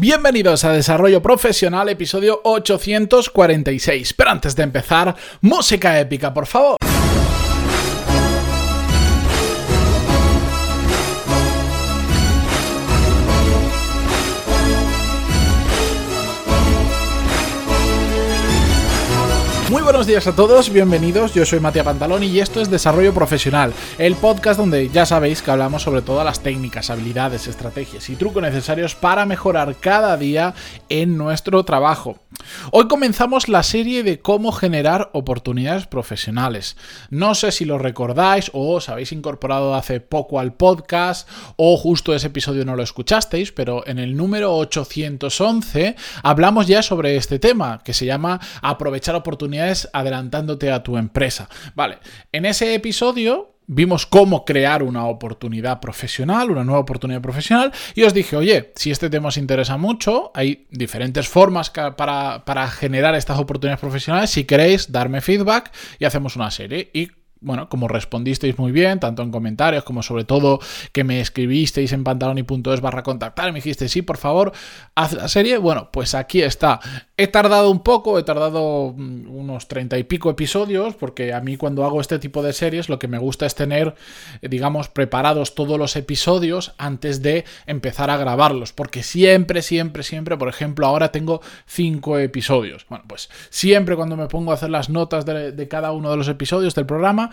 Bienvenidos a Desarrollo Profesional, episodio 846. Pero antes de empezar, música épica, por favor. Buenos días a todos, bienvenidos, yo soy Matías Pantaloni y esto es Desarrollo Profesional, el podcast donde ya sabéis que hablamos sobre todas las técnicas, habilidades, estrategias y trucos necesarios para mejorar cada día en nuestro trabajo. Hoy comenzamos la serie de cómo generar oportunidades profesionales. No sé si lo recordáis o os habéis incorporado hace poco al podcast o justo ese episodio no lo escuchasteis, pero en el número 811 hablamos ya sobre este tema que se llama aprovechar oportunidades adelantándote a tu empresa. Vale, en ese episodio vimos cómo crear una oportunidad profesional, una nueva oportunidad profesional, y os dije, oye, si este tema os interesa mucho, hay diferentes formas para, para generar estas oportunidades profesionales, si queréis, darme feedback y hacemos una serie. Bueno, como respondisteis muy bien, tanto en comentarios como sobre todo que me escribisteis en pantaloni.es barra contactar me dijiste, sí, por favor, haz la serie. Bueno, pues aquí está. He tardado un poco, he tardado mm, unos treinta y pico episodios, porque a mí cuando hago este tipo de series lo que me gusta es tener, eh, digamos, preparados todos los episodios antes de empezar a grabarlos, porque siempre, siempre, siempre, por ejemplo, ahora tengo cinco episodios. Bueno, pues siempre cuando me pongo a hacer las notas de, de cada uno de los episodios del programa,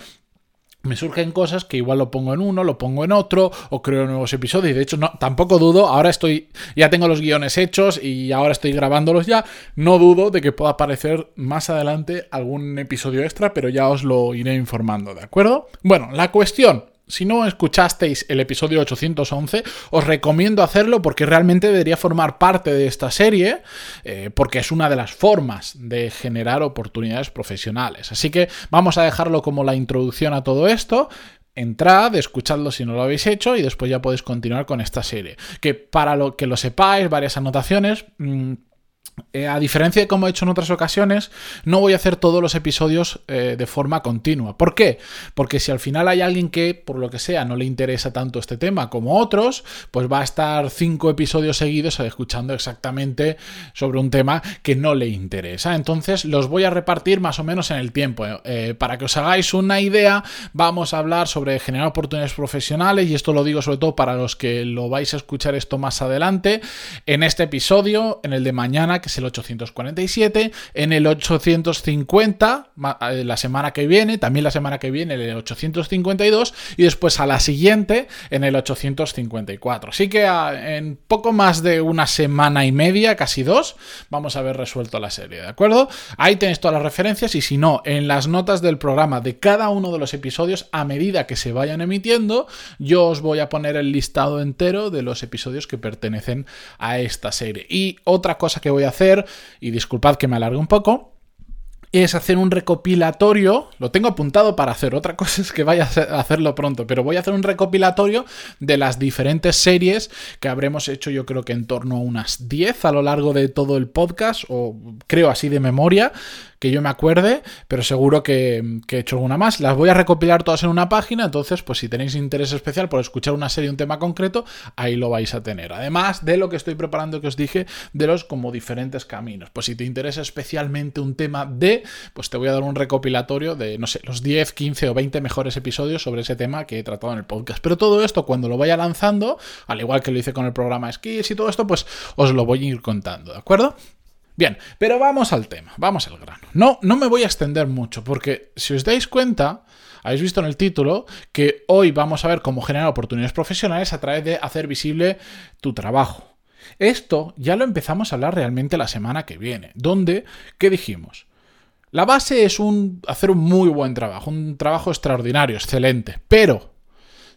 me surgen cosas que igual lo pongo en uno, lo pongo en otro, o creo nuevos episodios. De hecho, no, tampoco dudo, ahora estoy, ya tengo los guiones hechos y ahora estoy grabándolos ya. No dudo de que pueda aparecer más adelante algún episodio extra, pero ya os lo iré informando, ¿de acuerdo? Bueno, la cuestión si no escuchasteis el episodio 811, os recomiendo hacerlo porque realmente debería formar parte de esta serie, eh, porque es una de las formas de generar oportunidades profesionales. Así que vamos a dejarlo como la introducción a todo esto. Entrad, escuchadlo si no lo habéis hecho y después ya podéis continuar con esta serie. Que para lo que lo sepáis, varias anotaciones. Mm, eh, a diferencia de como he hecho en otras ocasiones, no voy a hacer todos los episodios eh, de forma continua. ¿Por qué? Porque si al final hay alguien que, por lo que sea, no le interesa tanto este tema como otros, pues va a estar cinco episodios seguidos escuchando exactamente sobre un tema que no le interesa. Entonces los voy a repartir más o menos en el tiempo. Eh, para que os hagáis una idea, vamos a hablar sobre generar oportunidades profesionales y esto lo digo sobre todo para los que lo vais a escuchar esto más adelante. En este episodio, en el de mañana, que es el 847, en el 850, eh, la semana que viene, también la semana que viene, el 852, y después a la siguiente, en el 854. Así que en poco más de una semana y media, casi dos, vamos a haber resuelto la serie, ¿de acuerdo? Ahí tenéis todas las referencias y si no, en las notas del programa de cada uno de los episodios, a medida que se vayan emitiendo, yo os voy a poner el listado entero de los episodios que pertenecen a esta serie. Y otra cosa que voy a hacer, y disculpad que me alargue un poco, es hacer un recopilatorio, lo tengo apuntado para hacer, otra cosa es que vaya a hacerlo pronto, pero voy a hacer un recopilatorio de las diferentes series que habremos hecho yo creo que en torno a unas 10 a lo largo de todo el podcast, o creo así de memoria, que yo me acuerde, pero seguro que, he hecho alguna más. Las voy a recopilar todas en una página, entonces pues si tenéis interés especial por escuchar una serie, un tema concreto, ahí lo vais a tener. Además de lo que estoy preparando que os dije de los como diferentes caminos. Pues si te interesa especialmente un tema de, pues te voy a dar un recopilatorio de, no sé, los 10, 15 o 20 mejores episodios sobre ese tema que he tratado en el podcast. Pero todo esto cuando lo vaya lanzando, al igual que lo hice con el programa Skis y todo esto, pues os lo voy a ir contando, ¿de acuerdo? Bien, pero vamos al tema, vamos al grano. No, no me voy a extender mucho, porque si os dais cuenta, habéis visto en el título que hoy vamos a ver cómo generar oportunidades profesionales a través de hacer visible tu trabajo. Esto ya lo empezamos a hablar realmente la semana que viene, donde, ¿qué dijimos? La base es un, hacer un muy buen trabajo, un trabajo extraordinario, excelente, pero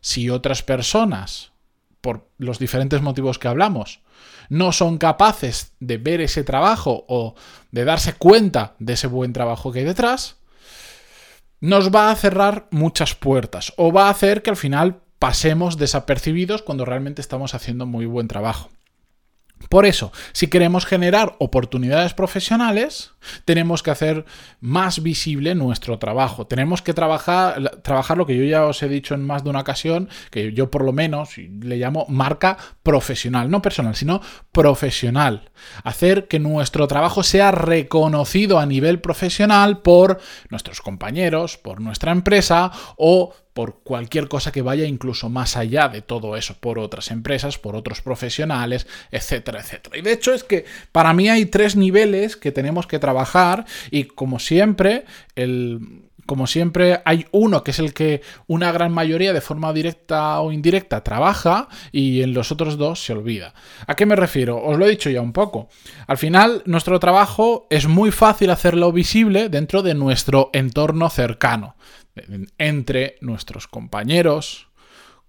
si otras personas, por los diferentes motivos que hablamos, no son capaces de ver ese trabajo o de darse cuenta de ese buen trabajo que hay detrás, nos va a cerrar muchas puertas o va a hacer que al final pasemos desapercibidos cuando realmente estamos haciendo muy buen trabajo. Por eso, si queremos generar oportunidades profesionales, tenemos que hacer más visible nuestro trabajo. Tenemos que trabajar, trabajar lo que yo ya os he dicho en más de una ocasión, que yo por lo menos le llamo marca profesional, no personal, sino profesional. Hacer que nuestro trabajo sea reconocido a nivel profesional por nuestros compañeros, por nuestra empresa o por cualquier cosa que vaya incluso más allá de todo eso, por otras empresas, por otros profesionales, etcétera, etcétera. Y de hecho es que para mí hay tres niveles que tenemos que trabajar y como siempre, el como siempre, hay uno que es el que una gran mayoría de forma directa o indirecta trabaja y en los otros dos se olvida. ¿A qué me refiero? Os lo he dicho ya un poco. Al final, nuestro trabajo es muy fácil hacerlo visible dentro de nuestro entorno cercano entre nuestros compañeros,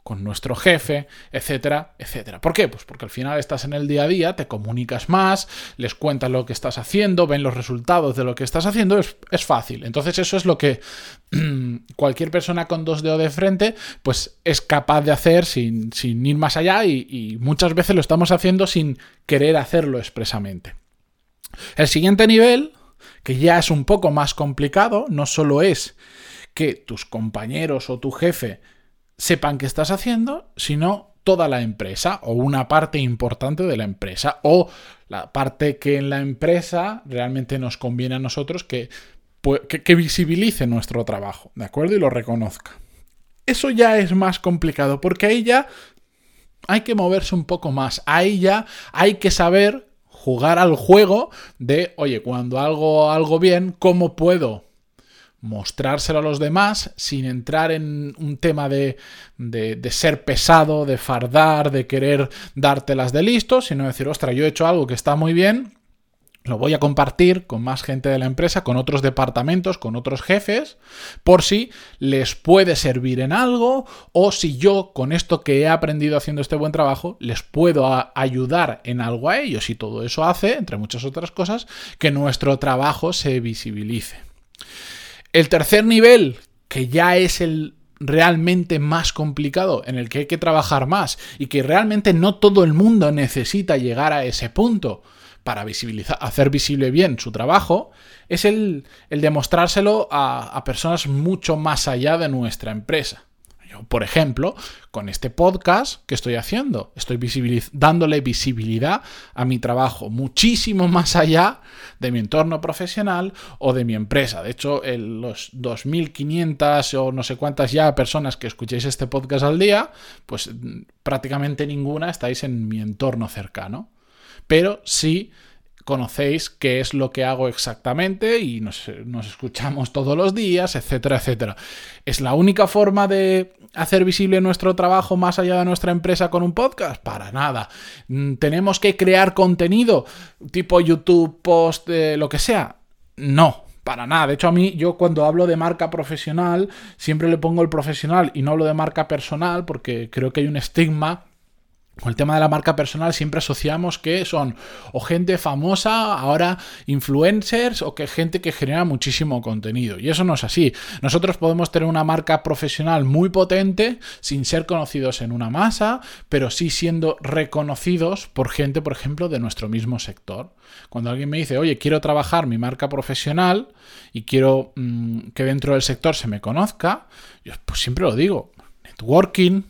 con nuestro jefe, etcétera, etcétera. ¿Por qué? Pues porque al final estás en el día a día, te comunicas más, les cuentas lo que estás haciendo, ven los resultados de lo que estás haciendo, es, fácil. Entonces eso es lo que cualquier persona con dos dedos de frente, pues es capaz de hacer sin, ir más allá y, y muchas veces lo estamos haciendo sin querer hacerlo expresamente. El siguiente nivel, que ya es un poco más complicado, no solo es que tus compañeros o tu jefe sepan qué estás haciendo, sino toda la empresa o una parte importante de la empresa o la parte que en la empresa realmente nos conviene a nosotros que, que, visibilice nuestro trabajo, ¿de acuerdo? Y lo reconozca. Eso ya es más complicado porque ahí ya hay que moverse un poco más, ahí ya hay que saber jugar al juego de, oye, cuando hago algo bien, ¿cómo puedo mostrárselo a los demás sin entrar en un tema de, de, ser pesado, de fardar, de querer dártelas de listo, sino decir, ostra, yo he hecho algo que está muy bien, lo voy a compartir con más gente de la empresa, con otros departamentos, con otros jefes, por si les puede servir en algo o si yo con esto que he aprendido haciendo este buen trabajo les puedo ayudar en algo a ellos y todo eso hace, entre muchas otras cosas, que nuestro trabajo se visibilice. El tercer nivel, que ya es el realmente más complicado, en el que hay que trabajar más y que realmente no todo el mundo necesita llegar a ese punto para visibilizar, hacer visible bien su trabajo, es el, el demostrárselo a, a personas mucho más allá de nuestra empresa por ejemplo, con este podcast que estoy haciendo, estoy dándole visibilidad a mi trabajo muchísimo más allá de mi entorno profesional o de mi empresa. De hecho, los 2.500 o no sé cuántas ya personas que escuchéis este podcast al día, pues prácticamente ninguna estáis en mi entorno cercano. Pero sí conocéis qué es lo que hago exactamente y nos, escuchamos todos los días, etcétera, etcétera. ¿Es la única forma de hacer visible nuestro trabajo más allá de nuestra empresa con un podcast? Para nada. Mm, ¿Tenemos que crear contenido tipo YouTube, post, eh, lo que sea? No, para nada. De hecho, a mí, yo cuando hablo de marca profesional, siempre le pongo el profesional y no hablo de marca personal porque creo que hay un estigma con el tema de la marca personal siempre asociamos que son o gente famosa, ahora influencers o que gente que genera muchísimo contenido. Y eso no es así. Nosotros podemos tener una marca profesional muy potente sin ser conocidos en una masa, pero sí siendo reconocidos por gente, por ejemplo, de nuestro mismo sector. Cuando alguien me dice, oye, quiero trabajar mi marca profesional y quiero mm, que dentro del sector se me conozca, yo pues siempre lo digo. Networking,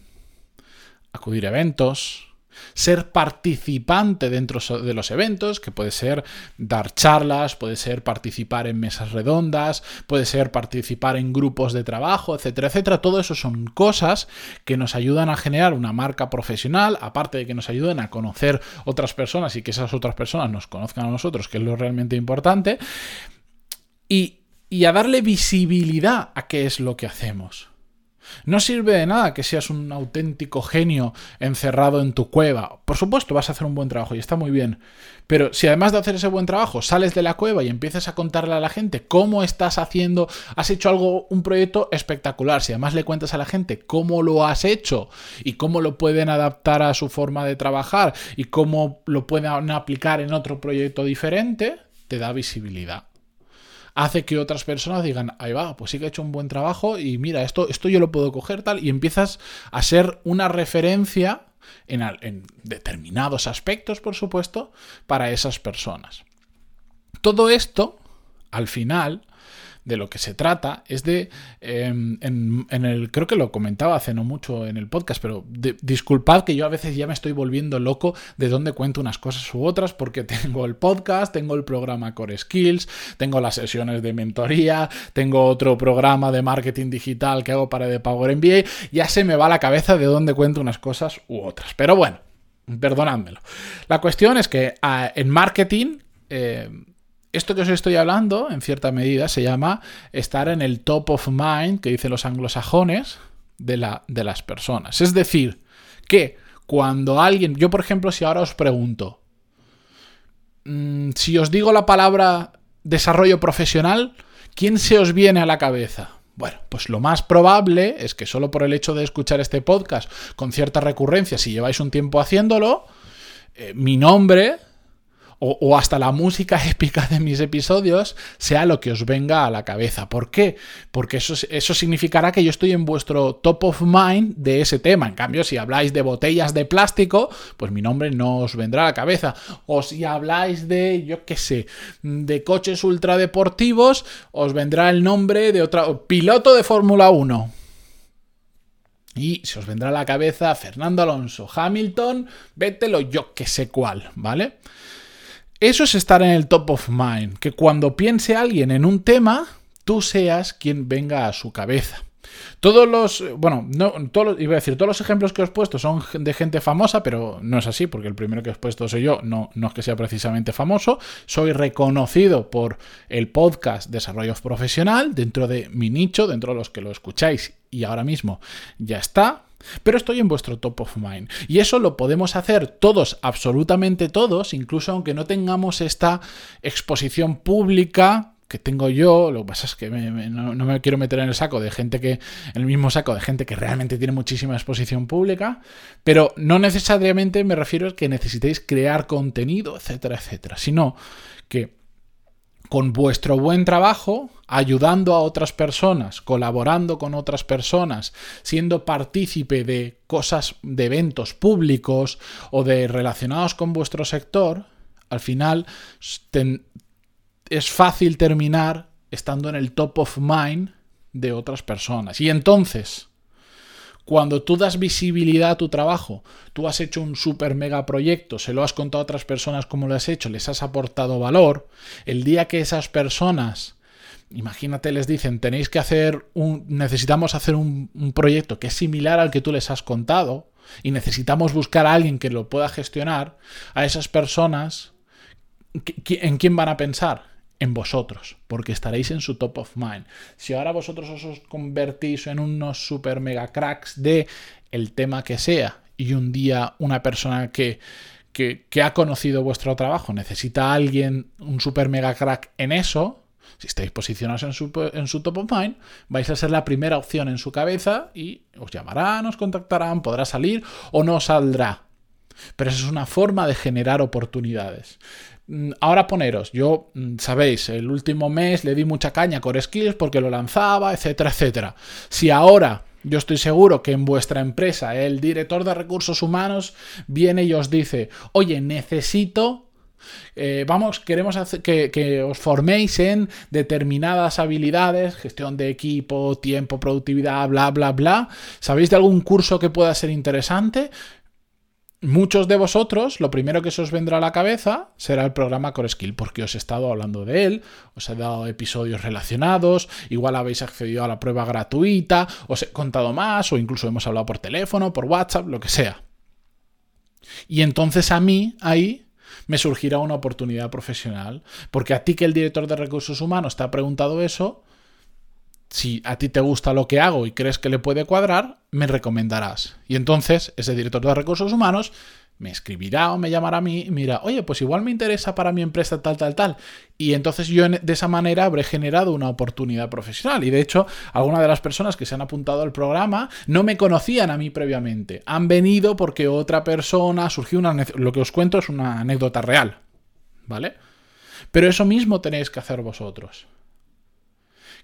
acudir a eventos, ser participante dentro de los eventos, que puede ser dar charlas, puede ser participar en mesas redondas, puede ser participar en grupos de trabajo, etcétera, etcétera. Todo eso son cosas que nos ayudan a generar una marca profesional, aparte de que nos ayuden a conocer otras personas y que esas otras personas nos conozcan a nosotros, que es lo realmente importante, y, y a darle visibilidad a qué es lo que hacemos. No sirve de nada que seas un auténtico genio encerrado en tu cueva. Por supuesto, vas a hacer un buen trabajo y está muy bien. Pero si además de hacer ese buen trabajo sales de la cueva y empiezas a contarle a la gente cómo estás haciendo, has hecho algo, un proyecto espectacular, si además le cuentas a la gente cómo lo has hecho y cómo lo pueden adaptar a su forma de trabajar y cómo lo pueden aplicar en otro proyecto diferente, te da visibilidad hace que otras personas digan, ahí va, pues sí que he hecho un buen trabajo y mira, esto, esto yo lo puedo coger tal, y empiezas a ser una referencia en, determinados aspectos, por supuesto, para esas personas. Todo esto, al final, de lo que se trata es de, em, en, el, creo que lo comentaba hace no mucho en el podcast, pero disculpad que yo a veces ya me estoy volviendo loco de dónde cuento unas cosas u otras, porque tengo el podcast, tengo el programa Core Skills, tengo las sesiones de mentoría, tengo otro programa de marketing digital que hago para de Power MBA, ya se me va la cabeza de dónde cuento unas cosas u otras. Pero bueno, perdonádmelo. La cuestión es que ah, en marketing... Eh, esto que os estoy hablando, en cierta medida, se llama estar en el top of mind, que dicen los anglosajones, de, la, de las personas. Es decir, que cuando alguien, yo por ejemplo, si ahora os pregunto, mm, si os digo la palabra desarrollo profesional, ¿quién se os viene a la cabeza? Bueno, pues lo más probable es que solo por el hecho de escuchar este podcast con cierta recurrencia, si lleváis un tiempo haciéndolo, eh, mi nombre o, hasta la música épica de mis episodios sea lo que os venga a la cabeza. ¿Por qué? Porque eso, eso significará que yo estoy en vuestro top of mind de ese tema. En cambio, si habláis de botellas de plástico, pues mi nombre no os vendrá a la cabeza. O si habláis de, yo qué sé, de coches ultradeportivos, os vendrá el nombre de otro piloto de Fórmula 1. Y se os vendrá a la cabeza Fernando Alonso, Hamilton, vételo yo que sé cuál, ¿vale? Eso es estar en el top of mind, que cuando piense alguien en un tema, tú seas quien venga a su cabeza. Todos los, bueno, no, todos, iba a decir, todos los ejemplos que os he puesto son de gente famosa, pero no es así, porque el primero que os he puesto soy yo, no, no es que sea precisamente famoso, soy reconocido por el podcast Desarrollo Profesional dentro de mi nicho, dentro de los que lo escucháis. Y ahora mismo ya está, pero estoy en vuestro top of mind. Y eso lo podemos hacer todos, absolutamente todos, incluso aunque no tengamos esta exposición pública que tengo yo, lo que pasa es que no, no, me quiero meter en el saco de gente que, en el mismo saco de gente que realmente tiene muchísima exposición pública, pero no necesariamente me refiero a que necesitéis crear contenido, etcétera, etcétera, sino que con vuestro buen trabajo, ayudando a otras personas, colaborando con otras personas, siendo partícipe de cosas, de eventos públicos o de relacionados con vuestro sector, al final es fácil terminar estando en el top of mind de otras personas. Y entonces, cuando tú das visibilidad a tu trabajo, tú has hecho un super mega proyecto, se lo has contado a otras personas cómo lo has hecho, les has aportado valor, el día que esas personas, imagínate, les dicen, tenéis que hacer un, necesitamos hacer un, un proyecto que es similar al que tú les has contado y necesitamos buscar a alguien que lo pueda gestionar, a esas personas, ¿en quién van a pensar? En vosotros, porque estaréis en su top of mind. Si ahora vosotros os convertís en unos super mega cracks de el tema que sea y un día una persona que, que, ha conocido vuestro trabajo necesita a alguien, un super mega crack en eso, si estáis posicionados en su, en su top of mind, vais a ser la primera opción en su cabeza y os llamarán, os contactarán, podrá salir o no saldrá. Pero eso es una forma de generar oportunidades. Mm, ahora poneros, yo, mm, sabéis, el último mes le di mucha caña a Core Skills porque lo lanzaba, etcétera, etcétera. Si ahora yo estoy seguro que en vuestra empresa el director de recursos humanos viene y os dice, oye, necesito eh, vamos, queremos hacer que, que, os forméis en determinadas habilidades, gestión de equipo, tiempo, productividad, bla, bla, bla. ¿Sabéis de algún curso que pueda ser interesante? Muchos de vosotros, lo primero que se os vendrá a la cabeza será el programa Core Skill, porque os he estado hablando de él, os he dado episodios relacionados, igual habéis accedido a la prueba gratuita, os he contado más, o incluso hemos hablado por teléfono, por WhatsApp, lo que sea. Y entonces a mí, ahí, me surgirá una oportunidad profesional, porque a ti que el director de recursos humanos te ha preguntado eso, si a ti te gusta lo que hago y crees que le puede cuadrar, me recomendarás. Y entonces ese director de recursos humanos me escribirá o me llamará a mí y mira, oye, pues igual me interesa para mi empresa tal, tal, tal. Y entonces yo de esa manera habré generado una oportunidad profesional. Y de hecho, algunas de las personas que se han apuntado al programa no me conocían a mí previamente. Han venido porque otra persona surgió una... Lo que os cuento es una anécdota real. ¿Vale? Pero eso mismo tenéis que hacer vosotros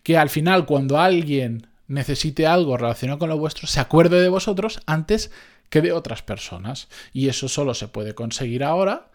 que al final cuando alguien necesite algo relacionado con lo vuestro, se acuerde de vosotros antes que de otras personas. Y eso solo se puede conseguir ahora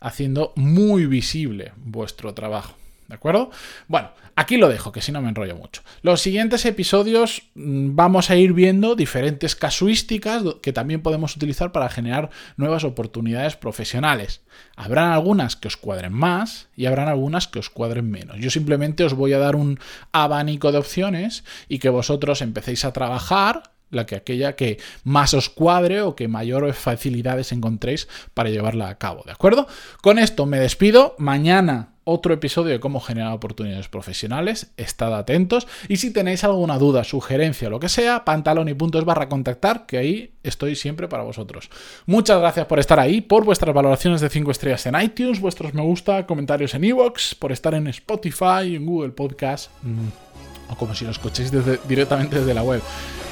haciendo muy visible vuestro trabajo. ¿De acuerdo? Bueno, aquí lo dejo, que si no me enrollo mucho. Los siguientes episodios mm, vamos a ir viendo diferentes casuísticas que también podemos utilizar para generar nuevas oportunidades profesionales. Habrán algunas que os cuadren más y habrán algunas que os cuadren menos. Yo simplemente os voy a dar un abanico de opciones y que vosotros empecéis a trabajar la que aquella que más os cuadre o que mayores facilidades encontréis para llevarla a cabo, ¿de acuerdo? Con esto me despido. Mañana otro episodio de cómo generar oportunidades profesionales. Estad atentos. Y si tenéis alguna duda, sugerencia lo que sea, pantalón y puntos barra contactar, que ahí estoy siempre para vosotros. Muchas gracias por estar ahí, por vuestras valoraciones de 5 estrellas en iTunes, vuestros me gusta, comentarios en iVoox, por estar en Spotify, en Google Podcast. Mm, o como si lo escuchéis directamente desde la web.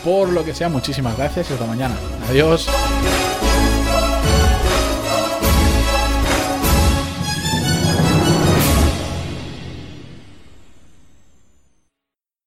Por lo que sea, muchísimas gracias y hasta mañana. Adiós.